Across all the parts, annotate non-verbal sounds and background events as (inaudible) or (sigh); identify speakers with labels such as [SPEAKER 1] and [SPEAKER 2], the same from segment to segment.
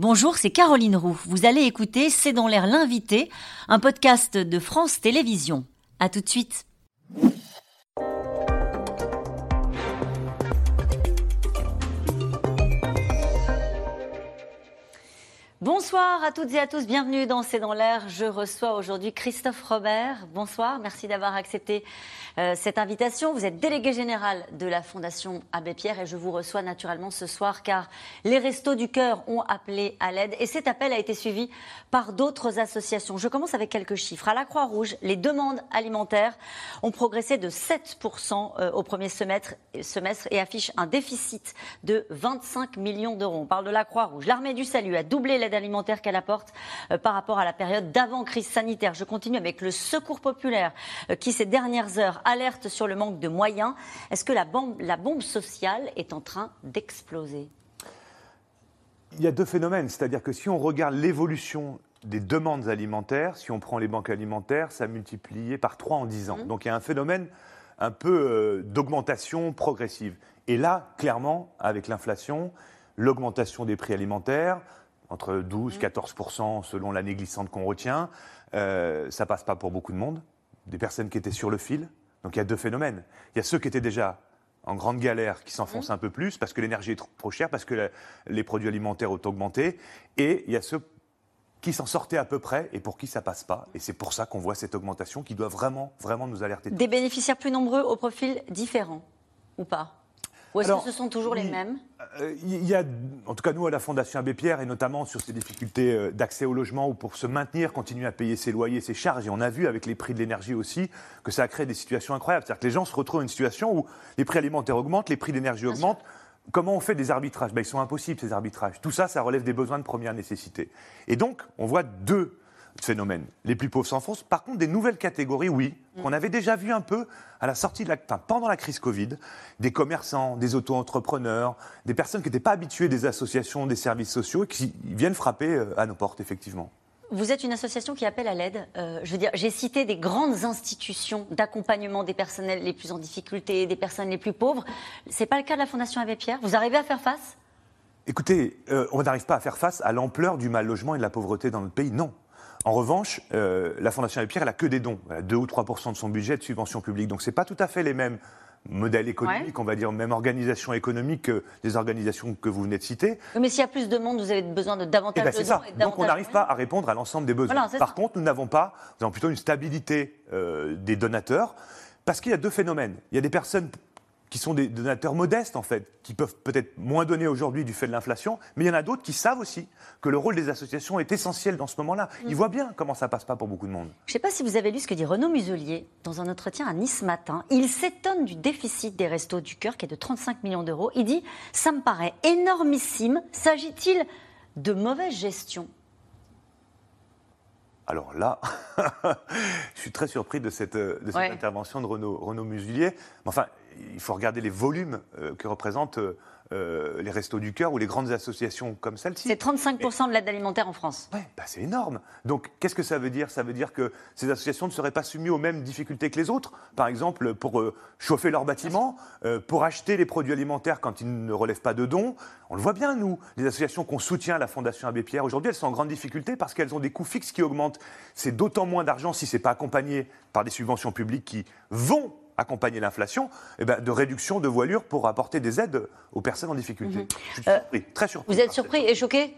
[SPEAKER 1] Bonjour, c'est Caroline Roux. Vous allez écouter C'est dans l'air l'invité, un podcast de France Télévisions. À tout de suite. Bonsoir à toutes et à tous, bienvenue dans C'est dans l'air. Je reçois aujourd'hui Christophe Robert. Bonsoir, merci d'avoir accepté euh, cette invitation. Vous êtes délégué général de la Fondation Abbé Pierre et je vous reçois naturellement ce soir car les Restos du Cœur ont appelé à l'aide et cet appel a été suivi par d'autres associations. Je commence avec quelques chiffres. À la Croix-Rouge, les demandes alimentaires ont progressé de 7% euh, au premier semestre, semestre et affichent un déficit de 25 millions d'euros. On parle de la Croix-Rouge. L'armée du salut a doublé l'aide alimentaire qu'elle apporte euh, par rapport à la période d'avant-crise sanitaire. Je continue avec le Secours populaire euh, qui, ces dernières heures, alerte sur le manque de moyens. Est-ce que la bombe, la bombe sociale est en train d'exploser?
[SPEAKER 2] Il y a deux phénomènes. C'est-à-dire que si on regarde l'évolution des demandes alimentaires, si on prend les banques alimentaires, ça a multiplié par trois en dix ans. Mmh. Donc il y a un phénomène un peu euh, d'augmentation progressive. Et là, clairement, avec l'inflation, l'augmentation des prix alimentaires, entre 12 14% selon l'année glissante qu'on retient. Euh, ça passe pas pour beaucoup de monde. Des personnes qui étaient sur le fil. Donc il y a deux phénomènes. Il y a ceux qui étaient déjà en grande galère qui s'enfoncent mmh. un peu plus parce que l'énergie est trop, chère, parce que les produits alimentaires ont augmenté. Et il y a ceux qui s'en sortaient à peu près et pour qui ça passe pas. Et c'est pour ça qu'on voit cette augmentation qui doit vraiment, vraiment nous alerter.
[SPEAKER 1] Des bénéficiaires plus nombreux au profil différent ou pas? Ou est-ce que ce sont toujours les mêmes
[SPEAKER 2] euh, Il y a, en tout cas nous à la Fondation Abbé Pierre, et notamment sur ces difficultés euh, d'accès au logement ou pour se maintenir, continuer à payer ses loyers, ses charges, et on a vu avec les prix de l'énergie aussi que ça a créé des situations incroyables. C'est-à-dire que les gens se retrouvent dans une situation où les prix alimentaires augmentent, les prix d'énergie augmentent. Comment on fait des arbitrages? Ben, Ils sont impossibles ces arbitrages. Tout ça, ça relève des besoins de première nécessité. Et donc, on voit deux phénomènes. Les plus pauvres s'enfoncent. Par contre, des nouvelles catégories, oui, mm. qu'on avait déjà vu un peu à la sortie de la, pendant la crise Covid, des commerçants, des auto-entrepreneurs, des personnes qui n'étaient pas habituées des associations, des services sociaux et qui viennent frapper euh, à nos portes, effectivement.
[SPEAKER 1] Vous êtes une association qui appelle à l'aide. Euh, je veux dire, j'ai cité des grandes institutions d'accompagnement des personnels les plus en difficulté, des personnes les plus pauvres. C'est pas le cas de la Fondation Abbé Pierre? Vous arrivez à faire face?
[SPEAKER 2] Écoutez, euh, on n'arrive pas à faire face à l'ampleur du mal logement et de la pauvreté dans notre pays. Non. En revanche, euh, la Fondation Abbé Pierre, elle a que des dons. Elle a 2 ou 3% de son budget de subvention publique. Donc, ce n'est pas tout à fait les mêmes modèles économiques, on va dire, même organisation économique que les organisations que vous venez de citer.
[SPEAKER 1] mais s'il y a plus de monde, vous avez besoin de davantage eh ben, de
[SPEAKER 2] ça. Donc, on n'arrive pas à répondre à l'ensemble des besoins. Par contre, nous n'avons pas, nous avons plutôt une stabilité euh, des donateurs. Parce qu'il y a deux phénomènes. Il y a des personnes qui sont des donateurs modestes, en fait, qui peuvent peut-être moins donner aujourd'hui du fait de l'inflation, mais il y en a d'autres qui savent aussi que le rôle des associations est essentiel dans ce moment-là. Ils mm. voient bien comment ça passe pas pour beaucoup de monde.
[SPEAKER 1] Je ne sais pas si vous avez lu ce que dit Renaud Muselier dans un entretien à Nice matin. Il s'étonne du déficit des restos du cœur, qui est de 35 millions d'euros. Il dit Ça me paraît énormissime. S'agit-il de mauvaise gestion?
[SPEAKER 2] Alors là, (laughs) je suis très surpris de cette, de cette intervention de Renaud, Renaud Muselier. Enfin, il faut regarder les volumes euh, que représentent euh, euh, les Restos du Cœur ou les grandes associations comme celle-ci.
[SPEAKER 1] C'est 35% de l'aide alimentaire en France.
[SPEAKER 2] Oui, bah c'est énorme. Donc, qu'est-ce que ça veut dire? Ça veut dire que ces associations ne seraient pas soumises aux mêmes difficultés que les autres. Par exemple, pour chauffer leur bâtiment, pour acheter les produits alimentaires quand ils ne relèvent pas de dons. On le voit bien, nous, les associations qu'on soutient à la Fondation Abbé Pierre, aujourd'hui, elles sont en grande difficulté parce qu'elles ont des coûts fixes qui augmentent. C'est d'autant moins d'argent si ce n'est pas accompagné par des subventions publiques qui vont accompagner l'inflation, eh ben, de réduction de voilure pour apporter des aides aux personnes en difficulté. Mhm. Je suis surpris, très surpris.
[SPEAKER 1] Vous êtes surpris et choqué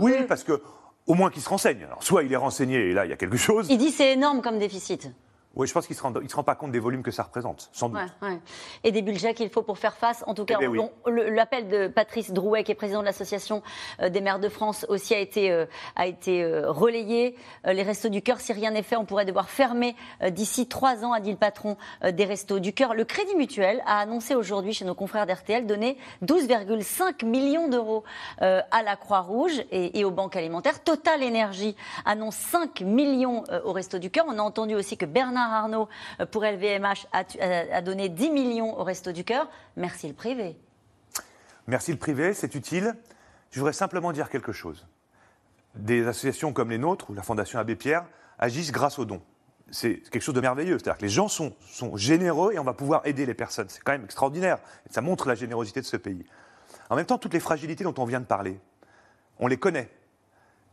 [SPEAKER 2] Oui, parce que au moins qu'il se renseigne. Alors, soit il est renseigné et là, il y a quelque chose.
[SPEAKER 1] Il dit c'est énorme comme déficit.
[SPEAKER 2] Oui, je pense qu'il ne se, rend pas compte des volumes que ça représente, sans doute.
[SPEAKER 1] Et des budgets qu'il faut pour faire face. En tout cas, eh ben l'appel de Patrice Drouet, qui est président de l'Association euh, des maires de France, aussi a été, euh, a été euh, relayé. Les Restos du Cœur, si rien n'est fait, on pourrait devoir fermer d'ici trois ans, a dit le patron des Restos du Cœur. Le Crédit Mutuel a annoncé aujourd'hui, chez nos confrères d'RTL, donner 12,5 millions d'euros à la Croix-Rouge et, et, aux banques alimentaires. Total Énergie annonce 5 millions aux Restos du Cœur. On a entendu aussi que Bernard Arnault euh, pour LVMH a, donné 10 millions au Resto du Cœur. Merci le privé.
[SPEAKER 2] Merci le privé, c'est utile. Je voudrais simplement dire quelque chose. Des associations comme les nôtres, ou la Fondation Abbé Pierre, agissent grâce aux dons. C'est quelque chose de merveilleux. C'est-à-dire que les gens sont, sont, généreux et on va pouvoir aider les personnes. C'est quand même extraordinaire. ça montre la générosité de ce pays. En même temps, toutes les fragilités dont on vient de parler, on les connaît.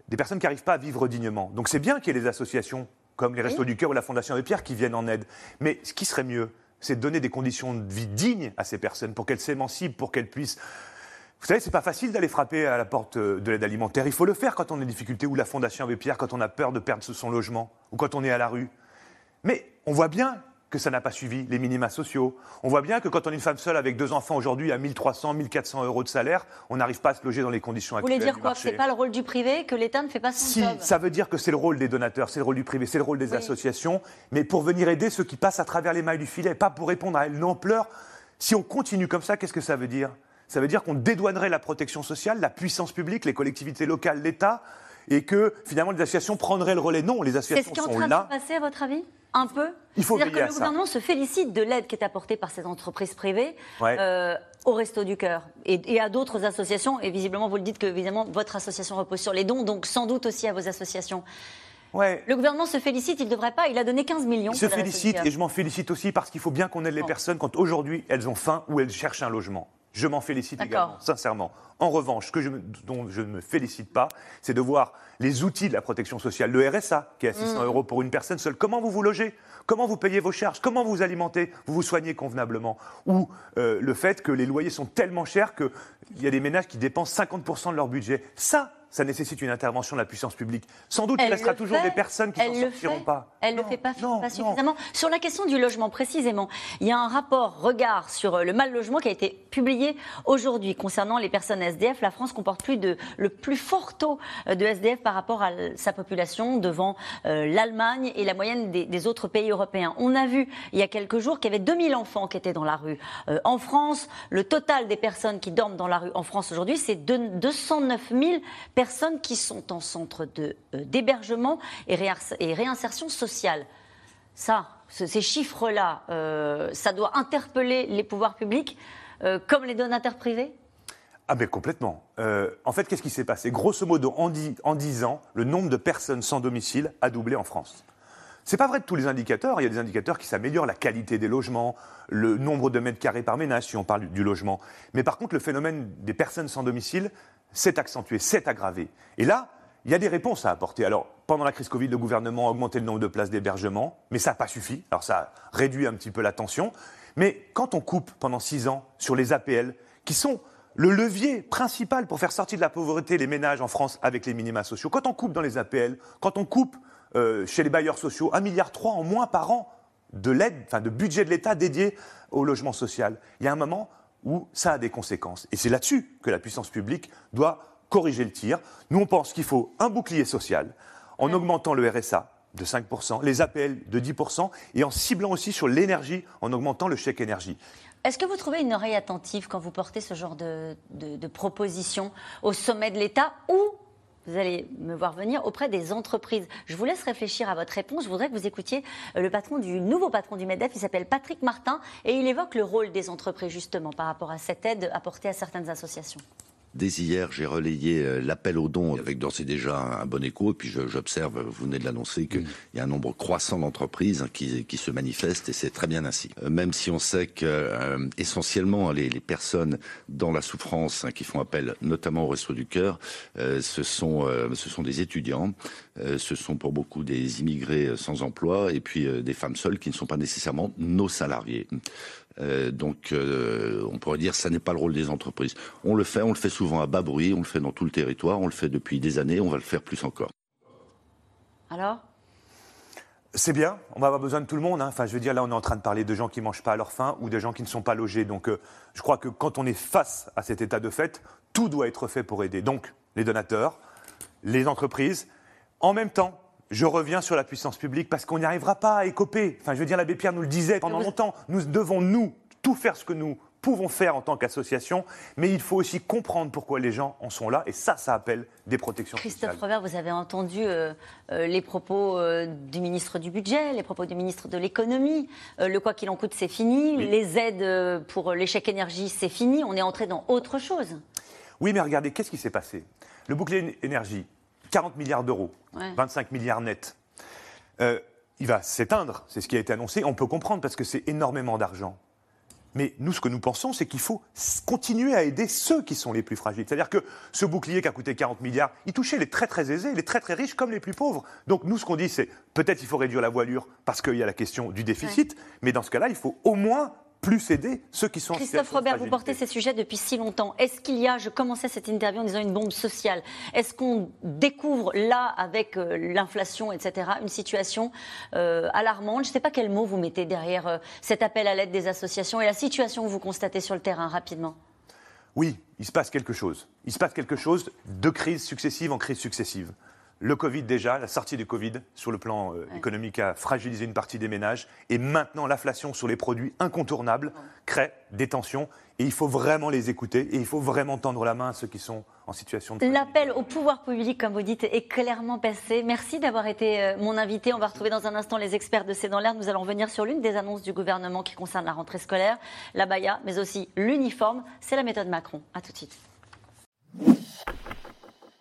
[SPEAKER 2] Des personnes qui n'arrivent pas à vivre dignement. Donc c'est bien qu'il y ait des associations comme les Restos du Cœur ou la Fondation Abbé Pierre qui viennent en aide. Mais ce qui serait mieux, c'est de donner des conditions de vie dignes à ces personnes pour qu'elles s'émancipent, pour qu'elles puissent vous savez, c'est pas facile d'aller frapper à la porte de l'aide alimentaire. Il faut le faire quand on est en difficulté, ou la Fondation Abbé Pierre, quand on a peur de perdre son logement, ou quand on est à la rue. Mais on voit bien que ça n'a pas suivi les minima sociaux. On voit bien que quand on est une femme seule avec deux enfants aujourd'hui à 1300, 1400 euros de salaire, on n'arrive pas à se loger dans les conditions actuelles.
[SPEAKER 1] Vous voulez dire quoi Que c'est pas le rôle du privé, que l'État ne fait pas son
[SPEAKER 2] si,
[SPEAKER 1] job?
[SPEAKER 2] ça veut dire que c'est le rôle des donateurs, c'est le rôle du privé, c'est le rôle des associations, mais pour venir aider ceux qui passent à travers les mailles du filet, pas pour répondre à une ampleur. Si on continue comme ça, qu'est-ce que ça veut dire? Ça veut dire qu'on dédouanerait la protection sociale, la puissance publique, les collectivités locales, l'État, et que finalement les associations prendraient le relais. Non, les associations sont là.
[SPEAKER 1] C'est ce qui est en train de se passer, à votre avis? Un peu
[SPEAKER 2] Il faut
[SPEAKER 1] C'est-à-dire que le gouvernement se félicite de l'aide qui est apportée par ces entreprises privées euh, au Resto du Cœur et, à d'autres associations. Et visiblement, vous le dites que évidemment, votre association repose sur les dons, donc sans doute aussi à vos associations.
[SPEAKER 2] Ouais.
[SPEAKER 1] Le gouvernement se félicite, il ne devrait pas, il a donné 15 millions.
[SPEAKER 2] Il se félicite et je m'en félicite aussi parce qu'il faut bien qu'on aide les personnes quand aujourd'hui elles ont faim ou elles cherchent un logement. Je m'en félicite également, sincèrement. En revanche, ce que je dont je ne me félicite pas, c'est de voir les outils de la protection sociale, le RSA, qui est à 600 mm. euros pour une personne seule. Comment vous vous logez? Comment vous payez vos charges? Comment vous alimentez? Vous vous soignez convenablement Ou euh, le fait que les loyers sont tellement chers qu'il y a des ménages qui dépensent 50% de leur budget. Ça, ça nécessite une intervention de la puissance publique. Sans doute, il restera toujours des personnes qui ne s'en sortiront pas.
[SPEAKER 1] Elle ne le fait pas, suffisamment. Sur la question du logement, précisément, il y a un rapport regard sur euh, le mal logement qui a été publié aujourd'hui concernant les personnes SDF. La France comporte plus de, le plus fort taux euh, de SDF par rapport à sa population devant euh, l'Allemagne et la moyenne des, autres pays européens. On a vu il y a quelques jours qu'il y avait 2000 enfants qui étaient dans la rue. en France, le total des personnes qui dorment dans la rue en France aujourd'hui, c'est 209 000 personnes personnes qui sont en centre euh, d'hébergement et, réinsertion sociale. Ça, ces chiffres-là, euh, ça doit interpeller les pouvoirs publics euh, comme les donateurs privés
[SPEAKER 2] ah mais complètement. en fait, qu'est-ce qui s'est passé? Grosso modo, en, en 10 ans, le nombre de personnes sans domicile a doublé en France. C'est pas vrai de tous les indicateurs. Il y a des indicateurs qui s'améliorent, la qualité des logements, le nombre de mètres carrés par ménage, si on parle du logement. Mais par contre, le phénomène des personnes sans domicile s'est accentué, s'est aggravé. Et là, il y a des réponses à apporter. Alors, pendant la crise Covid, le gouvernement a augmenté le nombre de places d'hébergement, mais ça n'a pas suffi. Alors, ça réduit un petit peu la tension. Mais quand on coupe pendant six ans sur les APL, qui sont le levier principal pour faire sortir de la pauvreté les ménages en France avec les minima sociaux, quand on coupe dans les APL, quand on coupe euh, chez les bailleurs sociaux 1,3 milliard en moins par an de l'aide, enfin de budget de l'État dédié au logement social, il y a un moment où ça a des conséquences. Et c'est là-dessus que la puissance publique doit corriger le tir. Nous, on pense qu'il faut un bouclier social en augmentant le RSA de 5%, les APL de 10% et en ciblant aussi sur l'énergie en augmentant le chèque énergie.
[SPEAKER 1] Est-ce que vous trouvez une oreille attentive quand vous portez ce genre de, de propositions au sommet de l'État ou vous allez me voir venir auprès des entreprises. Je vous laisse réfléchir à votre réponse. Je voudrais que vous écoutiez euh, le patron du nouveau patron du Medef. Il s'appelle Patrick Martin et il évoque le rôle des entreprises justement par rapport à cette aide apportée à certaines associations.
[SPEAKER 3] Dès hier, j'ai relayé euh, l'appel aux dons avec d'ores et déjà un bon écho. Et puis j'observe, vous venez de l'annoncer, qu'il y a un nombre croissant d'entreprises qui, qui, se manifestent et c'est très bien ainsi. Euh, même si on sait que euh, essentiellement les, les, personnes dans la souffrance hein, qui font appel notamment au Resto du Cœur, ce, sont, ce sont des étudiants, ce sont pour beaucoup des immigrés sans emploi et puis des femmes seules qui ne sont pas nécessairement nos salariés. Euh, donc, euh, on pourrait dire que ça n'est pas le rôle des entreprises. On le fait, on le fait souvent à bas bruit, on le fait dans tout le territoire, on le fait depuis des années, on va le faire plus encore.
[SPEAKER 1] Alors?
[SPEAKER 2] C'est bien, on va avoir besoin de tout le monde. Hein. Enfin, je veux dire, là, on est en train de parler de gens qui ne mangent pas à leur faim ou de gens qui ne sont pas logés. Donc, euh, je crois que quand on est face à cet état de fait, tout doit être fait pour aider. Donc, les donateurs, les entreprises. En même temps, je reviens sur la puissance publique parce qu'on n'y arrivera pas à écoper. Enfin, je veux dire, l'abbé Pierre nous le disait pendant longtemps. Nous devons, nous, tout faire ce que nous pouvons faire en tant qu'association, mais il faut aussi comprendre pourquoi les gens en sont là, et ça, ça appelle des protections
[SPEAKER 1] Christophe Robert, vous avez entendu euh, euh, les propos euh, du ministre du Budget, les propos du ministre de l'Économie. le quoi qu'il en coûte, c'est fini. Les aides pour l'échec énergie, c'est fini. On est entré dans autre chose.
[SPEAKER 2] Oui, mais regardez, qu'est-ce qui s'est passé? Le bouclier énergie, 40 milliards d'euros, 25 milliards nets. Euh, il va s'éteindre, c'est ce qui a été annoncé. On peut comprendre parce que c'est énormément d'argent. Mais nous, ce que nous pensons, c'est qu'il faut continuer à aider ceux qui sont les plus fragiles. C'est-à-dire que ce bouclier qui a coûté 40 milliards, il touchait les très très aisés, les très très riches comme les plus pauvres. Donc nous, ce qu'on dit, c'est peut-être il faut réduire la voilure parce qu'il y a la question du déficit, mais dans ce cas-là, il faut au moins plus aider ceux qui sont
[SPEAKER 1] Christophe Robert, vous portez ces sujets depuis si longtemps. Est-ce qu'il y a, je commençais cette interview en disant une bombe sociale, est-ce qu'on découvre là, avec euh, l'inflation, etc., une situation euh, alarmante? Je ne sais pas quel mot vous mettez derrière euh, cet appel à l'aide des associations et la situation que vous constatez sur le terrain rapidement.
[SPEAKER 2] Oui, il se passe quelque chose. Il se passe quelque chose de crise successive en crise successive. Le Covid déjà, la sortie du Covid sur le plan euh, économique a fragilisé une partie des ménages et maintenant l'inflation sur les produits incontournables crée des tensions et il faut vraiment les écouter et il faut vraiment tendre la main à ceux qui sont en situation de...
[SPEAKER 1] L'appel au pouvoir public, comme vous dites, est clairement passé. Merci d'avoir été euh, mon invité. On va retrouver dans un instant les experts de C'est dans l'air. Nous allons revenir sur l'une des annonces du gouvernement qui concerne la rentrée scolaire, la baya, mais aussi l'uniforme. C'est la méthode Macron. À tout de suite.